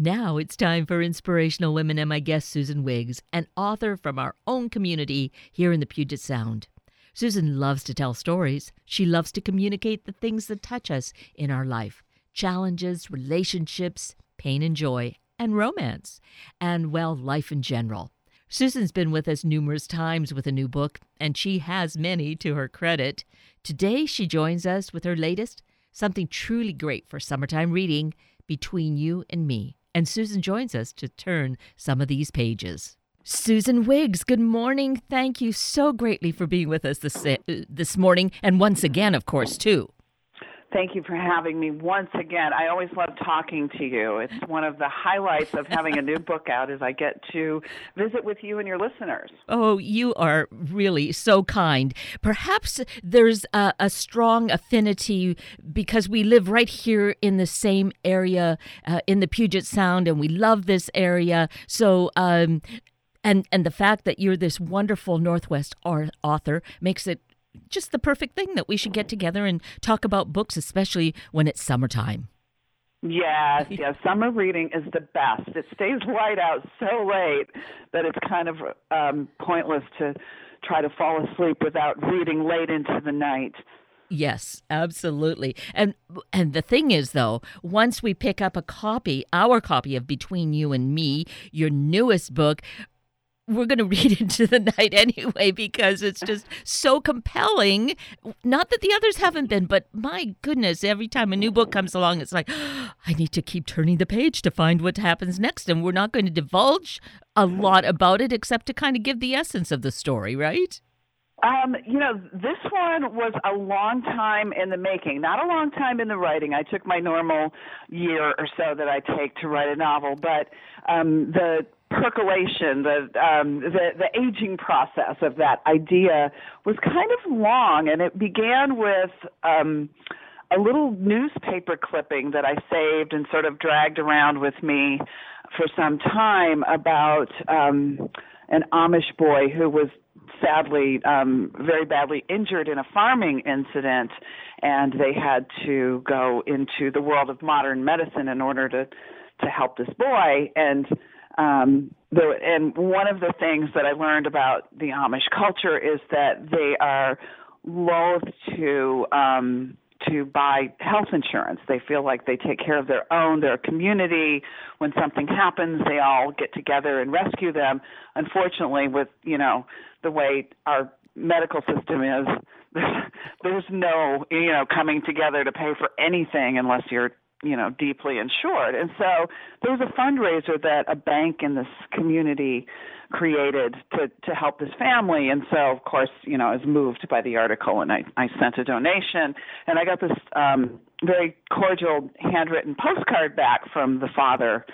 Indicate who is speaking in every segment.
Speaker 1: Now it's time for Inspirational Women and my guest, Susan Wiggs, an author from our own community here in the Puget Sound. Susan loves to tell stories. She loves to communicate the things that touch us in our life challenges, relationships, pain and joy, and romance, and, well, life in general. Susan's been with us numerous times with a new book, and she has many to her credit. Today, she joins us with her latest, something truly great for summertime reading, Between You and Me and Susan joins us to turn some of these pages. Susan Wiggs, good morning. Thank you so greatly for being with us this, uh, this morning, and once again, of course, too.
Speaker 2: Thank you for having me once again. I always love talking to you. It's one of the highlights of having a new book out is I get to visit with you and your listeners.
Speaker 1: Oh, you are really so kind. Perhaps there's a, a strong affinity because we live right here in the same area uh, in the Puget Sound and we love this area. So um, and and the fact that you're this wonderful Northwest author makes it just the perfect thing that we should get together and talk about books, especially when it's summertime.
Speaker 2: Yes, yes. Summer reading is the best. It stays light out so late that it's kind of um, pointless to try to fall asleep without reading late into the night.
Speaker 1: Yes, absolutely. And and the thing is though, once we pick up a copy, our copy of Between You and Me, your newest book, we're going to read into the night anyway because it's just so compelling. Not that the others haven't been, but my goodness, every time a new book comes along, it's like, I need to keep turning the page to find what happens next. And we're not going to divulge a lot about it except to kind of give the essence of the story, right?
Speaker 2: Um, you know, this one was a long time in the making, not a long time in the writing. I took my normal year or so that I take to write a novel, but um, the percolation, the, um, the the aging process of that idea was kind of long, and it began with um, a little newspaper clipping that I saved and sort of dragged around with me for some time about um, an Amish boy who was sadly um, very badly injured in a farming incident, and they had to go into the world of modern medicine in order to to help this boy and um, the, and one of the things that I learned about the Amish culture is that they are loath to um, to buy health insurance. They feel like they take care of their own, their community. When something happens, they all get together and rescue them. Unfortunately, with you know the way our medical system is, there's there's no you know coming together to pay for anything unless you're you know deeply insured. And so there was a fundraiser that a bank in this community created to to help this family. And so of course you know I was moved by the article and I I sent a donation. And I got this um very cordial handwritten postcard back from the father.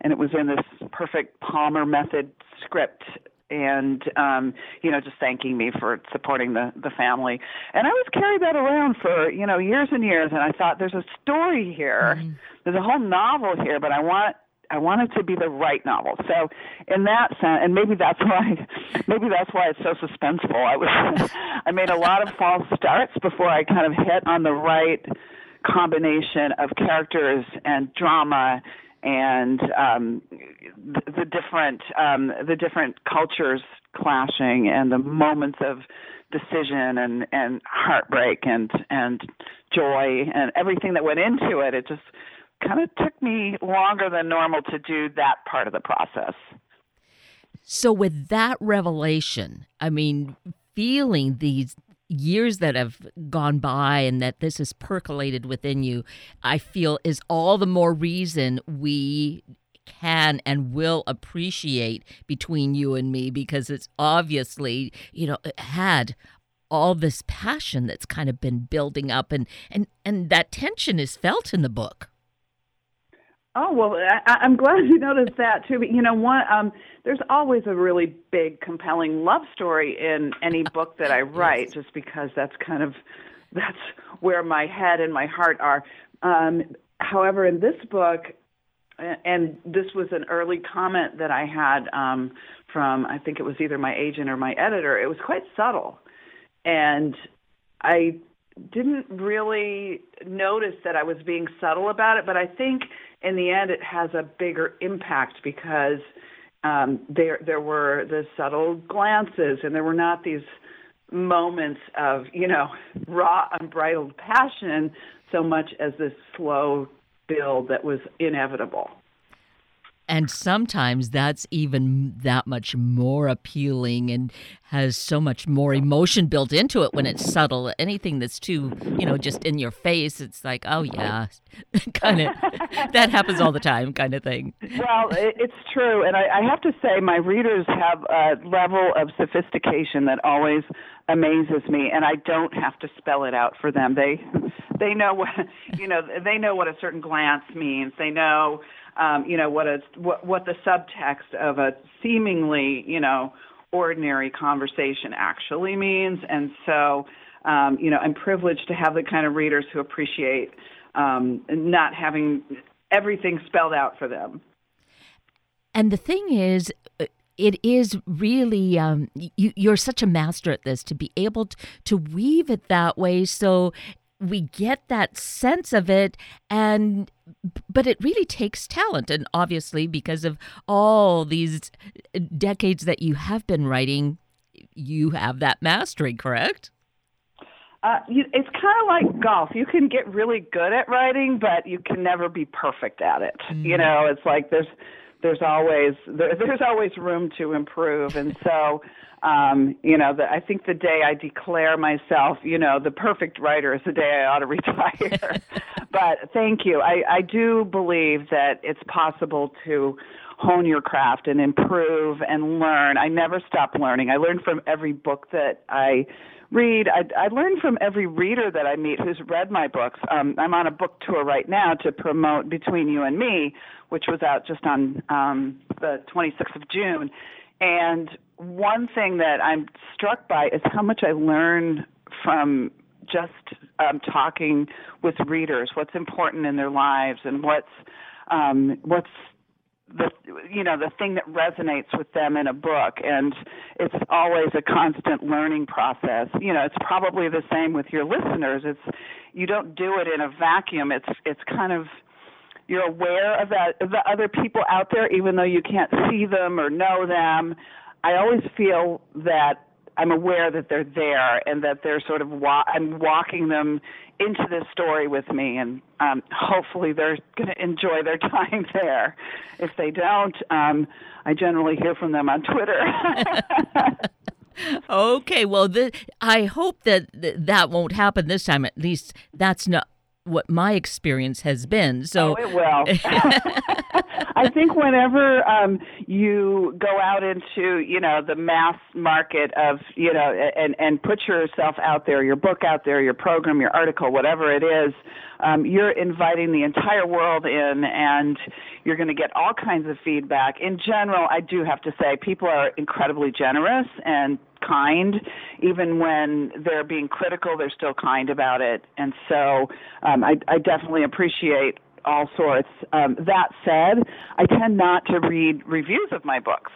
Speaker 2: And it was in this perfect Palmer method script and um you know just thanking me for supporting the the family and i was carried that around for you know years and years and i thought there's a story here mm-hmm. there's a whole novel here but i want I want it to be the right novel. So, in that sense, and maybe that's why, maybe that's why it's so suspenseful. I was, I made a lot of false starts before I kind of hit on the right combination of characters and drama and um, the, the different um, the different cultures clashing and the moments of decision and and heartbreak and and joy and everything that went into it it just kind of took me longer than normal to do that part of the process.
Speaker 1: So with that revelation i mean feeling these years that have gone by and that this has percolated within you, I feel is all the more reason we can and will appreciate between you and me because it's obviously, you know, had all this passion that's kind of been building up and and and that tension is felt in the book.
Speaker 2: Oh well, I, I'm glad you noticed that too. But you know, one um, there's always a really big, compelling love story in any book that I write, just because that's kind of that's where my head and my heart are. Um, however, in this book, and this was an early comment that I had um, from I think it was either my agent or my editor. It was quite subtle, and I didn't really notice that I was being subtle about it, but I think in the end it has a bigger impact because um, there there were the subtle glances and there were not these moments of you know raw unbridled passion so much as this slow build that was inevitable.
Speaker 1: And sometimes that's even that much more appealing and has so much more emotion built into it when it's subtle. Anything that's too, you know, just in your face, it's like, oh, yeah, kind of, that happens all the time, kind of thing.
Speaker 2: Well, it's true. And I, I have to say, my readers have a level of sophistication that always amazes me, and I don't have to spell it out for them. They, they know what, you know, they know what a certain glance means. They know um, you know what a what what the subtext of a seemingly you know ordinary conversation actually means, and so um, you know I'm privileged to have the kind of readers who appreciate um, not having everything spelled out for them.
Speaker 1: And the thing is, uh, it is really um, you, are such a master at this to be able to, to weave it that way so we get that sense of it and but it really takes talent and obviously because of all these decades that you have been writing you have that mastery correct
Speaker 2: uh, you, it's kind of like golf. You can get really good at writing, but you can never be perfect at it. Mm. You know, it's like there's there's always there, there's always room to improve, and so um, you know, the, I think the day I declare myself, you know, the perfect writer is the day I ought to retire. but thank you. I, I do believe that it's possible to hone your craft and improve and learn. I never stop learning. I learn from every book that I read. I, I learn from every reader that I meet who's read my books. Um, I'm on a book tour right now to promote Between You and Me, which was out just on um, the 26th of June. And one thing that I'm struck by is how much I learn from just um, talking with readers, what's important in their lives, and what's um, what's the you know the thing that resonates with them in a book and it's always a constant learning process. You know it's probably the same with your listeners. It's you don't do it in a vacuum. It's it's kind of you're aware of that of the other people out there even though you can't see them or know them. I always feel that I'm aware that they're there and that they're sort of wa- I'm walking them into this story with me, and um, hopefully they're going to enjoy their time there. If they don't, um, I generally hear from them on Twitter.
Speaker 1: okay, well, the, I hope that th- that won't happen this time. At least that's not what my experience has been. So
Speaker 2: oh, it will. I think whenever um, you go out into you know the mass market of you know and and put yourself out there, your book out there, your program, your article, whatever it is, um, you're inviting the entire world in, and you're going to get all kinds of feedback. In general, I do have to say people are incredibly generous and kind. Even when they're being critical, they're still kind about it. And so um, I, I definitely appreciate all sorts. Um, that said, I tend not to read reviews of my books.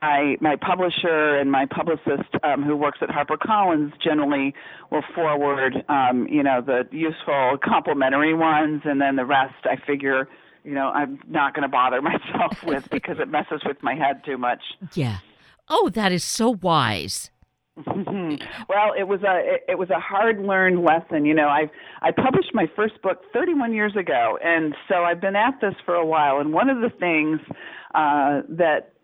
Speaker 2: I, my publisher and my publicist, um, who works at HarperCollins, generally will forward, um, you know, the useful, complimentary ones, and then the rest I figure, you know, I'm not going to bother myself with because it messes with my head too much.
Speaker 1: Yeah. Oh, that is so wise.
Speaker 2: well, it was a it, it was a hard learned lesson. You know, I I published my first book 31 years ago, and so I've been at this for a while. And one of the things uh, that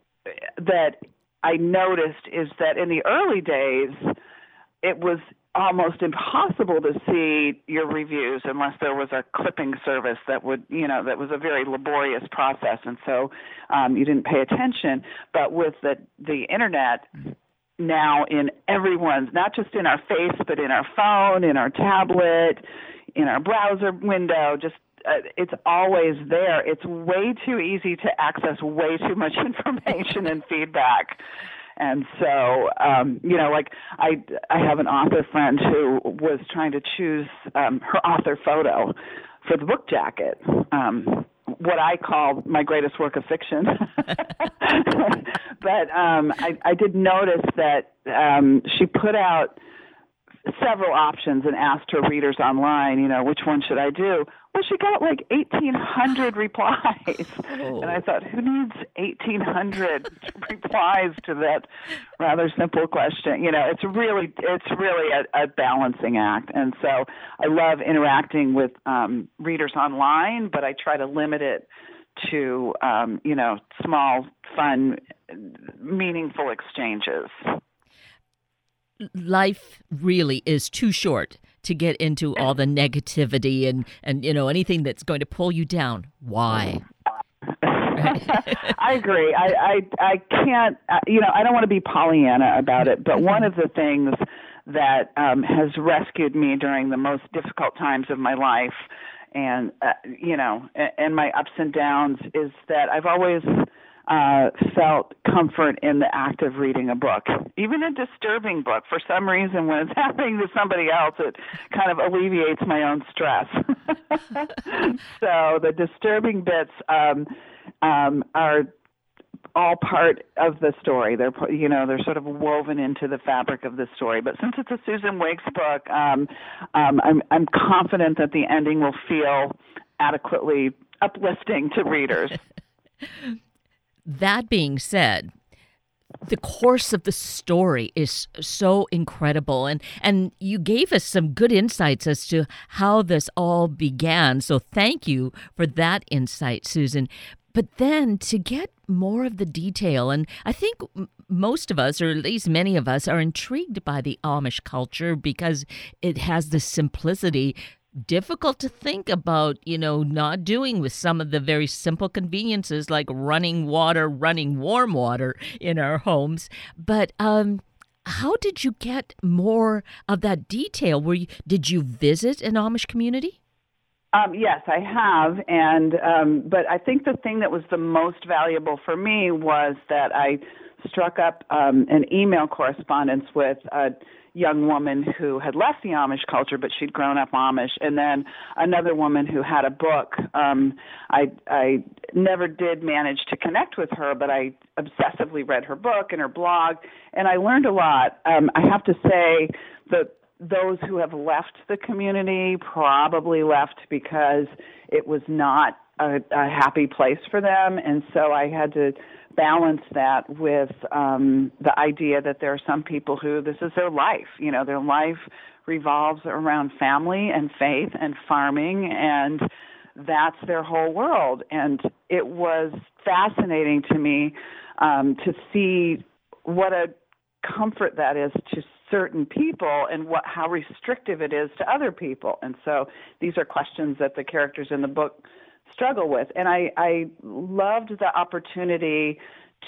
Speaker 2: that I noticed is that in the early days, it was almost impossible to see your reviews unless there was a clipping service that would you know that was a very laborious process and so um, you didn't pay attention but with the the internet now in everyone's, not just in our face, but in our phone, in our tablet, in our browser window, just uh, it's always there. It's way too easy to access way too much information and feedback. And so, um, you know, like I, I have an author friend who was trying to choose um, her author photo for the book jacket. Um, what I call my greatest work of fiction. but um, I, I did notice that um, she put out several options and asked her readers online, you know, which one should I do? Well, she got like 1,800 replies. Oh. And I thought, who needs 1,800 replies to that rather simple question? You know, it's really, it's really a, a balancing act. And so I love interacting with um, readers online, but I try to limit it to, um, you know, small, fun, meaningful exchanges
Speaker 1: life really is too short to get into all the negativity and and you know anything that's going to pull you down. Why?
Speaker 2: I agree. I I I can't. Uh, you know, I don't want to be Pollyanna about it, but one of the things that um, has rescued me during the most difficult times of my life, and uh, you know, and, and my ups and downs, is that I've always uh, felt comfort in the act of reading a book, even a disturbing book. For some reason, when it's happening to somebody else, it kind of alleviates my own stress. so the disturbing bits um, um, are all part of the story. They're you know they're sort of woven into the fabric of the story. But since it's a Susan Wiggs book, um, um, I'm I'm confident that the ending will feel adequately uplifting to readers.
Speaker 1: That being said, the course of the story is so incredible and and you gave us some good insights as to how this all began. So thank you for that insight susan. But then to get more of the detail and i think most of us or at least many of us are intrigued by the amish culture because it has the simplicity difficult to think about, you know, not doing with some of the very simple conveniences like running water, running warm water in our homes. But um, how did you get more of that detail? Were you, did you visit an Amish community?
Speaker 2: Um, yes, I have, and um, but I think the thing that was the most valuable for me was that I struck up um, an email correspondence with a young woman who had left the Amish culture, but she'd grown up Amish, and then another woman who had a book. Um, I I never did manage to connect with her, but I obsessively read her book and her blog, and I learned a lot. Um, I have to say that those who have left the community probably left because it was not a, a happy place for them, and so I had to balance that with um, the idea that there are some people who this is their life. You know, their life revolves around family and faith and farming, and that's their whole world. And it was fascinating to me um, to see what a comfort that is to certain people and what how restrictive it is to other people. And so these are questions that the characters in the book struggle with. And I, I loved the opportunity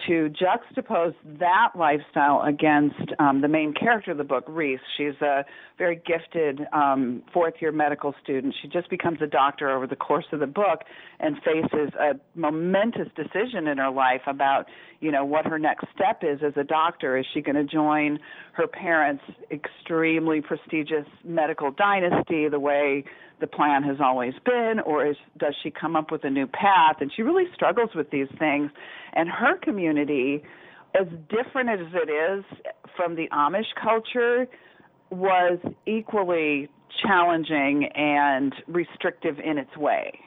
Speaker 2: to juxtapose that lifestyle against um, the main character of the book, Reese. She's a very gifted um, fourth year medical student. She just becomes a doctor over the course of the book and faces a momentous decision in her life about, you know, what her next step is as a doctor. Is she going to join her parents' extremely prestigious medical dynasty the way the plan has always been, or is, does she come up with a new path? And she really struggles with these things. And her community, as different as it is from the Amish culture, was equally challenging and restrictive in its way.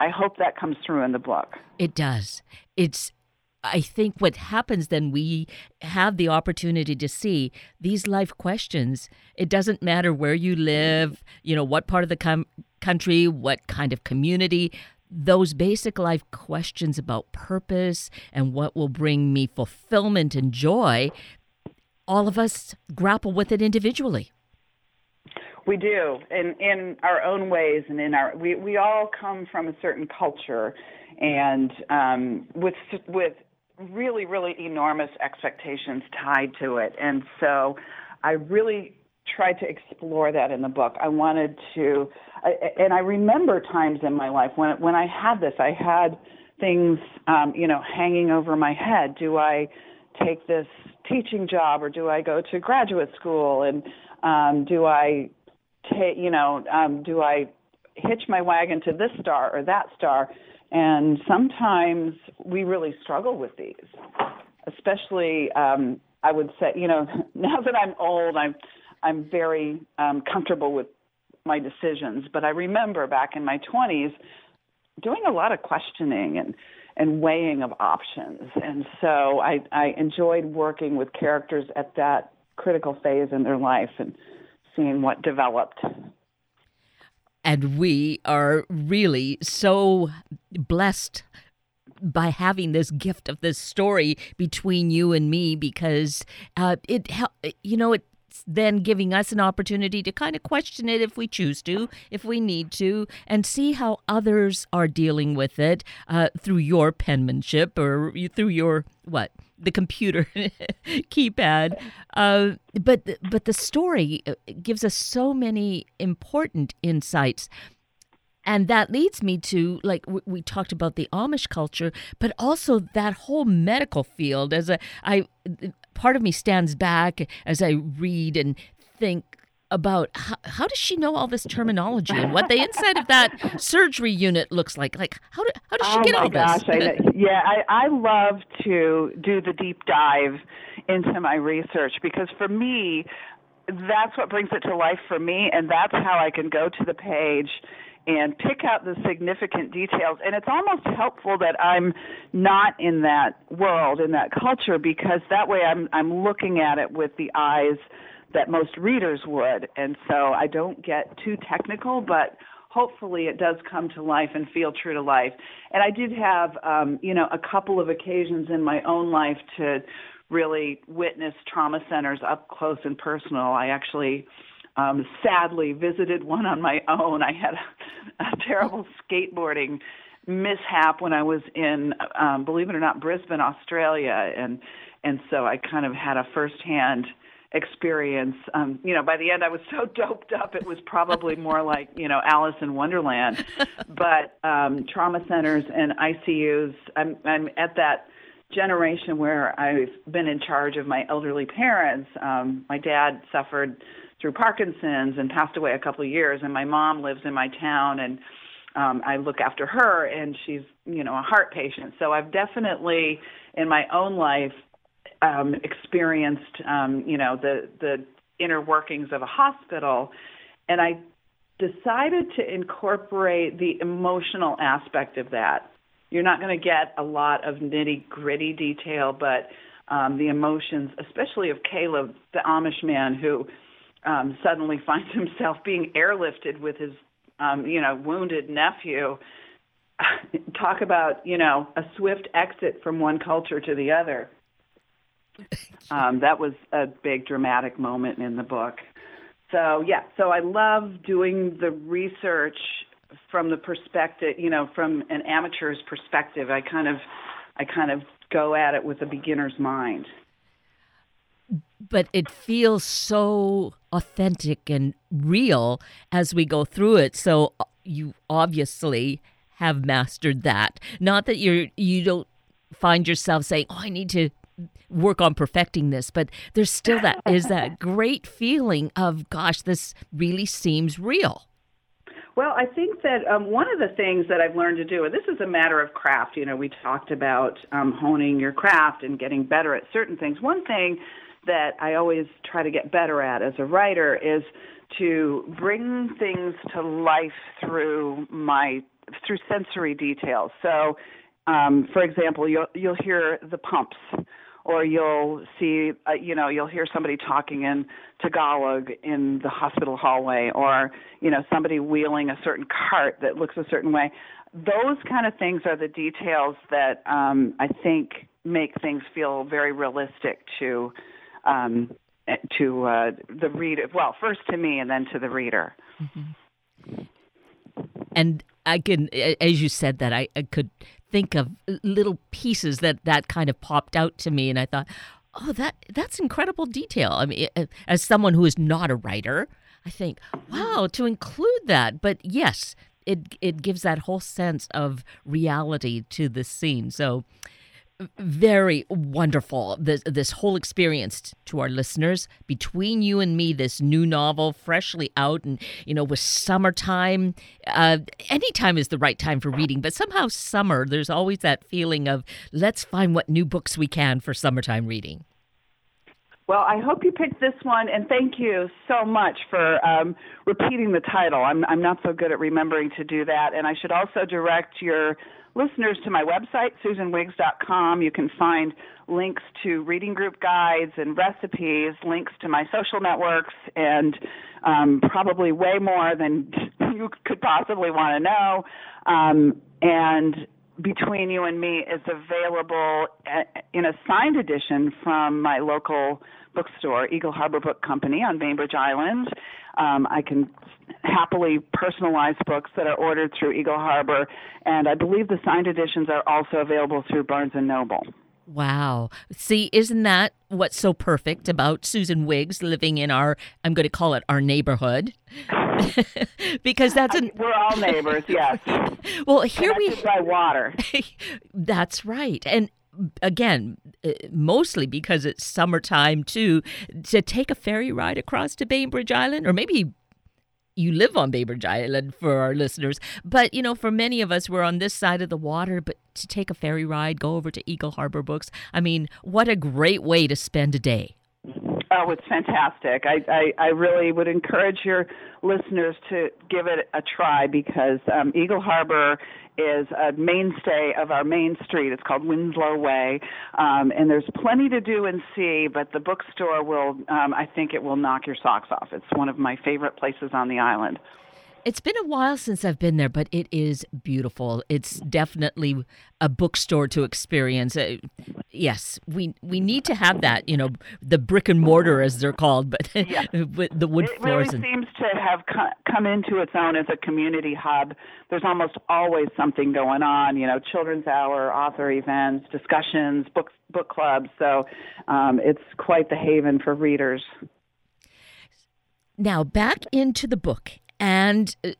Speaker 2: I hope that comes through in the book.
Speaker 1: It does. It's I think what happens then, we have the opportunity to see these life questions. It doesn't matter where you live, you know, what part of the com- country, what kind of community. Those basic life questions about purpose and what will bring me fulfillment and joy, all of us grapple with it individually.
Speaker 2: We do, in in our own ways, and in our we we all come from a certain culture, and um, with with really, really enormous expectations tied to it. And so I really tried to explore that in the book. I wanted to, and I remember times in my life when when I had this, I had things, um, you know, hanging over my head. Do I take this teaching job, or do I go to graduate school? And um, do I take, you know, um, do I hitch my wagon to this star or that star? And sometimes we really struggle with these, especially, um, I would say, you know, now that I'm old, I'm, I'm very um, comfortable with my decisions. But I remember back in my 20s doing a lot of questioning and and weighing of options. And so I, I enjoyed working with characters at that critical phase in their life and seeing what developed.
Speaker 1: And we are really so blessed by having this gift of this story between you and me because uh, it you know it then giving us an opportunity to kind of question it if we choose to, if we need to, and see how others are dealing with it uh, through your penmanship or through your what the computer keypad. Uh, but but the story uh, gives us so many important insights. And that leads me to like we talked about the Amish culture, but also that whole medical field. As a I part of me stands back as I read and think about how, how does she know all this terminology and what the inside of that surgery unit looks like? Like how, do, how does she
Speaker 2: oh
Speaker 1: get
Speaker 2: all
Speaker 1: gosh,
Speaker 2: this I, yeah I, I love to do the deep dive into my research because for me that's what brings it to life for me and that's how i can go to the page and pick out the significant details. And it's almost helpful that I'm not in that world, in that culture, because that way I'm I'm looking at it with the eyes that most readers would. And so I don't get too technical, but hopefully it does come to life and feel true to life. And I did have, um, you know, a couple of occasions in my own life to really witness trauma centers up close and personal. I actually um, sadly visited one on my own. I had a, a terrible skateboarding mishap when I was in, um, believe it or not, Brisbane, Australia, and and so I kind of had a firsthand experience. Um, you know, by the end, I was so doped up, it was probably more like you know Alice in Wonderland. but um, trauma centers and ICUs, I'm I'm at that generation where I've been in charge of my elderly parents. Um, my dad suffered through Parkinson's and passed away a couple of years. And my mom lives in my town, and um, I look after her, and she's you know a heart patient. So I've definitely in my own life um, experienced um, you know the the inner workings of a hospital, and I decided to incorporate the emotional aspect of that. You're not going to get a lot of nitty gritty detail, but um, the emotions, especially of Caleb, the Amish man who um, suddenly finds himself being airlifted with his, um, you know, wounded nephew. Talk about, you know, a swift exit from one culture to the other. Um, that was a big dramatic moment in the book. So yeah, so I love doing the research from the perspective, you know, from an amateur's perspective. I kind of, I kind of go at it with a beginner's mind
Speaker 1: but it feels so authentic and real as we go through it. So uh, you obviously have mastered that. Not that you're you don't find yourself saying, "Oh, I need to work on perfecting this," but there's still that is that great feeling of, "Gosh, this really seems real."
Speaker 2: Well, I think that um, one of the things that I've learned to do, and this is a matter of craft. You know, we talked about um, honing your craft and getting better at certain things. One thing that I always try to get better at as a writer is to bring things to life through my through sensory details. So, um, for example, you'll you'll hear the pumps, or you'll see uh, you know you'll hear somebody talking in Tagalog in the hospital hallway, or you know somebody wheeling a certain cart that looks a certain way. Those kind of things are the details that um, I think make things feel very realistic to um, to uh, the reader. Well, first to me, and then to the reader.
Speaker 1: Mm-hmm. And I can, as you said that, I, I could think of little pieces that that kind of popped out to me, and I thought, oh, that that's incredible detail. I mean, as someone who is not a writer, I think, wow, to include that. But yes, it it gives that whole sense of reality to the scene. So very wonderful this this whole experience to our listeners between you and me this new novel freshly out and you know with summertime uh anytime is the right time for reading but somehow summer there's always that feeling of let's find what new books we can for summertime reading
Speaker 2: Well, I hope you picked this one, and thank you so much for um, repeating the title. I'm, I'm not so good at remembering to do that, and I should also direct your listeners to my website, susanwiggs.com. You can find links to reading group guides and recipes, links to my social networks, and um, probably way more than you could possibly want to know. Um, and between you and me is available in a signed edition from my local bookstore, Eagle Harbor Book Company on Bainbridge Island. Um, I can happily personalize books that are ordered through Eagle Harbor, and I believe the signed editions are also available through Barnes and Noble.
Speaker 1: Wow. See, isn't that what's so perfect about Susan Wiggs living in our, I'm going to call it our neighborhood? because that's an...
Speaker 2: we're all neighbors, yes.
Speaker 1: well, here we
Speaker 2: by water.
Speaker 1: that's right. And again, uh, mostly because it's summertime too, to take a ferry ride across to Bainbridge Island, or maybe you live on Bainbridge Island for our listeners. But, you know, for many of us, we're on this side of the water, but to take a ferry ride, go over to Eagle Harbor Books, I mean, what a great way to spend a day.
Speaker 2: Oh, it's fantastic. I, I, I really would encourage your listeners to give it a try because um, Eagle Harbor is a mainstay of our main street. It's called Winslow Way, um, and there's plenty to do and see. But the bookstore will, um, I think, it will knock your socks off. It's one of my favorite places on the island.
Speaker 1: It's been a while since I've been there, but it is beautiful. It's definitely a bookstore to experience. Uh, yes, we we need to have that. You know, the brick and mortar as they're called, but yeah. with the wood
Speaker 2: it
Speaker 1: floors.
Speaker 2: It really and... seems to have come into its own as a community hub. There's almost always something going on. You know, children's hour, author events, discussions, book book clubs. So um, it's quite the haven for readers.
Speaker 1: Now back into the book and uh,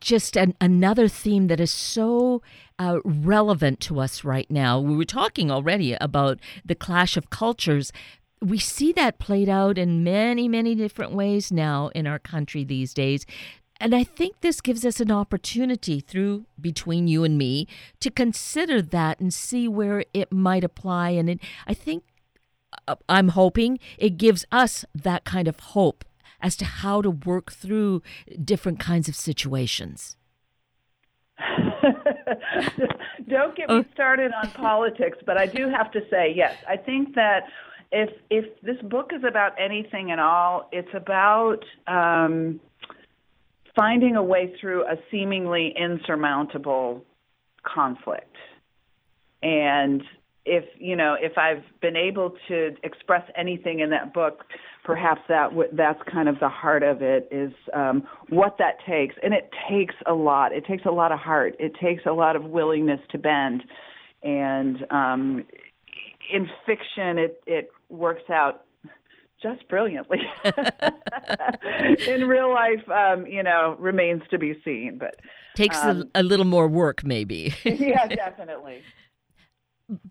Speaker 1: just an, another theme that is so uh, relevant to us right now. We were talking already about the clash of cultures. We see that played out in many, many different ways now in our country these days. And I think this gives us an opportunity through between you and me to consider that and see where it might apply. And it, I think uh, I'm hoping it gives us that kind of hope as to how to work through different kinds of situations?
Speaker 2: Don't get me oh. started on politics, but I do have to say, yes, I think that if if this book is about anything at all, it's about um, finding a way through a seemingly insurmountable conflict. And if you know, if I've been able to express anything in that book, perhaps that w- that's kind of the heart of it is um, what that takes, and it takes a lot. It takes a lot of heart. It takes a lot of willingness to bend, and um, in fiction, it it works out just brilliantly. in real life, um, you know, remains to be seen, but
Speaker 1: takes um, a, a little more work, maybe.
Speaker 2: yeah, definitely.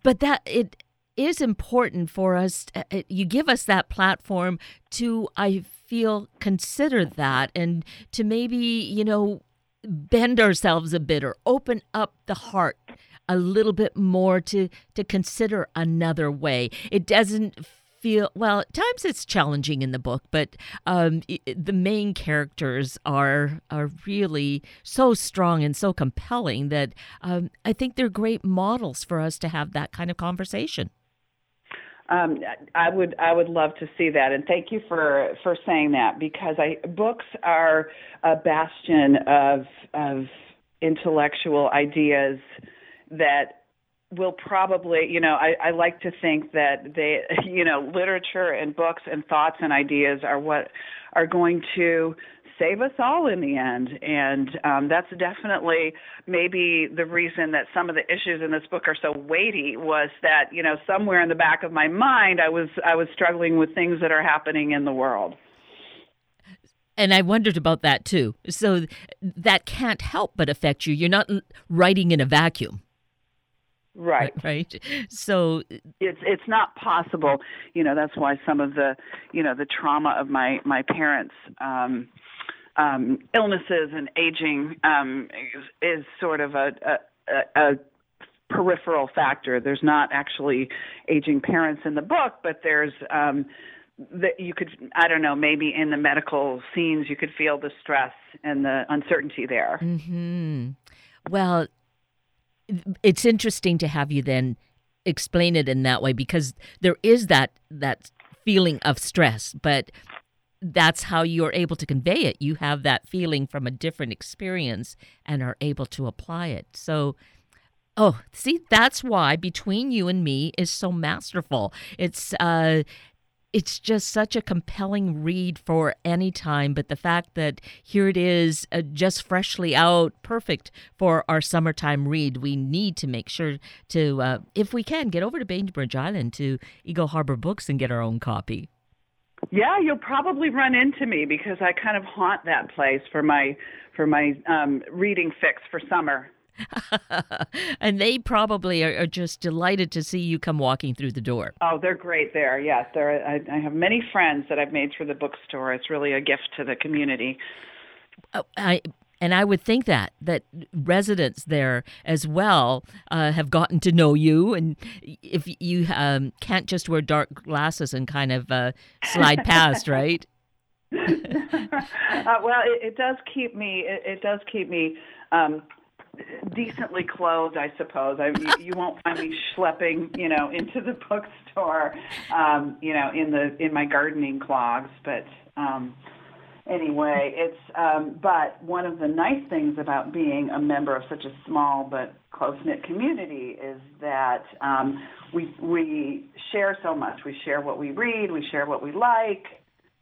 Speaker 1: But that it is important for us. Uh, uh, you give us that platform to, I feel, consider that and to maybe, you know, bend ourselves a bit or open up the heart a little bit more to to consider another way. It doesn't feel well at times it's challenging in the book but um, the main characters are are really so strong and so compelling that um, i think they're great models for us to have that kind of conversation.
Speaker 2: Um, I would I would love to see that, and thank you for for saying that because I books are a bastion of of intellectual ideas that will probably you know I, I like to think that they you know literature and books and thoughts and ideas are what are going to save us all in the end. And um, that's definitely maybe the reason that some of the issues in this book are so weighty was that you know somewhere in the back of my mind I was I was struggling with things that are happening in the world.
Speaker 1: And I wondered about that too. So that can't help but affect you. You're not writing in a vacuum.
Speaker 2: Right.
Speaker 1: Right. So
Speaker 2: it's it's not possible. You know, that's why some of the you know the trauma of my my parents um um, illnesses and aging um, is, is, sort of a, a, a peripheral factor. There's not actually aging parents in the book, but there's um, that you could I don't know maybe in the medical scenes you could feel the stress and the uncertainty there.
Speaker 1: Hmm. Well, it's interesting to have you then explain it in that way because there is that that feeling of stress, but that's how you're able to convey it. You have that feeling from a different experience and are able to apply it. So Oh, see, that's why between you and me is so masterful. It's uh it's just such a compelling read for any time. But the fact that here it is, uh, just freshly out, perfect for our summertime read. We need to make sure to, uh, if we can, get over to Bainbridge Island to Eagle Harbor Books and get our own copy.
Speaker 2: Yeah, you'll probably run into me because I kind of haunt that place for my for my um, reading fix for summer.
Speaker 1: and they probably are, are, just delighted to see you come walking through the door.
Speaker 2: Oh, they're great there. Yes, there. I, I have many friends that I've made through the bookstore. It's really a gift to the community.
Speaker 1: Oh, I and I would think that that residents there as well uh, have gotten to know you, and if you um, can't just wear dark glasses and kind of uh, slide past, right?
Speaker 2: uh, well, it, it, does keep me. It, it does keep me um, decently clothed, I suppose. I, you, you won't find me schlepping, you know, into the bookstore, um, you know, in the in my gardening clogs. But um, anyway, it's. Um, but one of the nice things about being a member of such a small but close knit community is that um, we we share so much. We share what we read. We share what we like.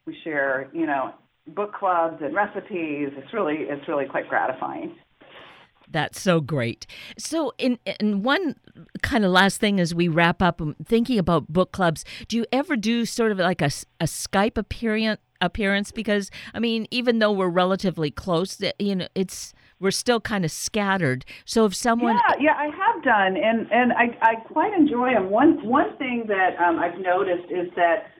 Speaker 2: We share, you know, book clubs and recipes. It's really it's really quite gratifying.
Speaker 1: That's so great. So, in in one kind of last thing as we wrap up, um, thinking about book clubs, do you ever do sort of like a, a Skype appearance? Appearance because I mean, even though we're relatively close, you know, it's we're still kind of scattered. So if someone,
Speaker 2: yeah, yeah, I have done, and and I I quite enjoy them. One one thing that um, I've noticed is that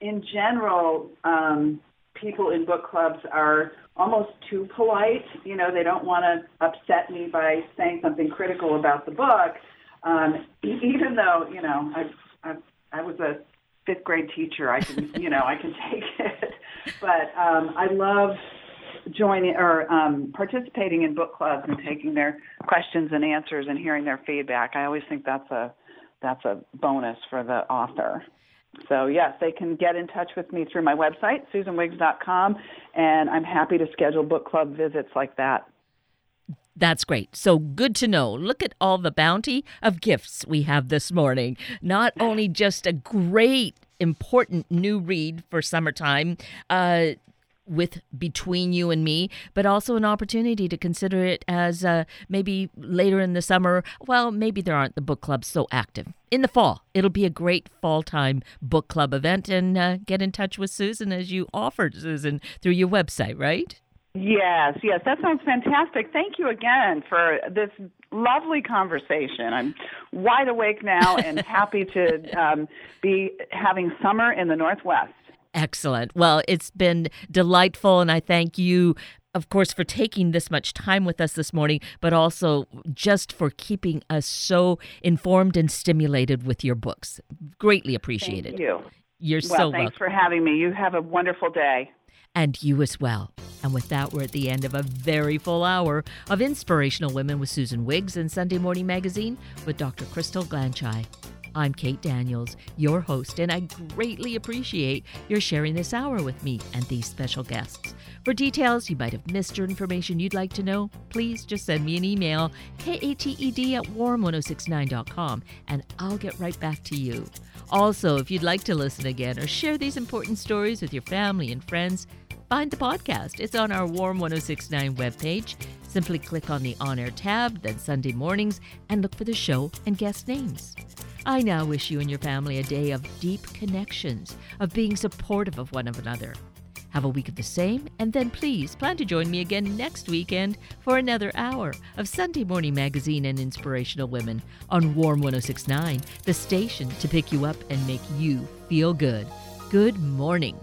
Speaker 2: in general, um, people in book clubs are almost too polite. You know, they don't want to upset me by saying something critical about the book, um, even though you know I I, I was a fifth grade teacher. I can you know I can take it, but um, I love joining or um, participating in book clubs and taking their questions and answers and hearing their feedback. I always think that's a that's a bonus for the author. So, yes, they can get in touch with me through my website, susanwiggs.com, and I'm happy to schedule book club visits like that.
Speaker 1: That's great. So good to know. Look at all the bounty of gifts we have this morning. Not only just a great, important new read for summertime, uh, with between you and me, but also an opportunity to consider it as uh, maybe later in the summer. Well, maybe there aren't the book clubs so active. In the fall, it'll be a great fall time book club event, and uh, get in touch with Susan as you offered, Susan, through your website, right?
Speaker 2: Yes, yes, that sounds fantastic. Thank you again for this lovely conversation. I'm wide awake now and happy to um, be having summer in the Northwest.
Speaker 1: Excellent. Well, it's been delightful, and I thank you, of course, for taking this much time with us this morning, but also just for keeping us so informed and stimulated with your books. Greatly appreciated.
Speaker 2: Thank you.
Speaker 1: You're
Speaker 2: well,
Speaker 1: so
Speaker 2: thanks for having me. You have a wonderful day.
Speaker 1: And you as well. And with that, we're at the end of a very full hour of Inspirational Women with Susan Wiggs and Sunday Morning Magazine with Dr. Crystal Glanchai. I'm Kate Daniels, your host, and I greatly appreciate your sharing this hour with me and these special guests. For details you might have missed or information you'd like to know, please just send me an email, kated at warm1069.com, and I'll get right back to you. Also, if you'd like to listen again or share these important stories with your family and friends, find the podcast. It's on our Warm 1069 webpage. Simply click on the On Air tab, then Sunday mornings, and look for the show and guest names. I now wish you and your family a day of deep connections, of being supportive of one of another. Have a week of the same, and then please plan to join me again next weekend for another hour of Sunday Morning Magazine and Inspirational Women on Warm 1069, the station to pick you up and make you feel good. Good morning.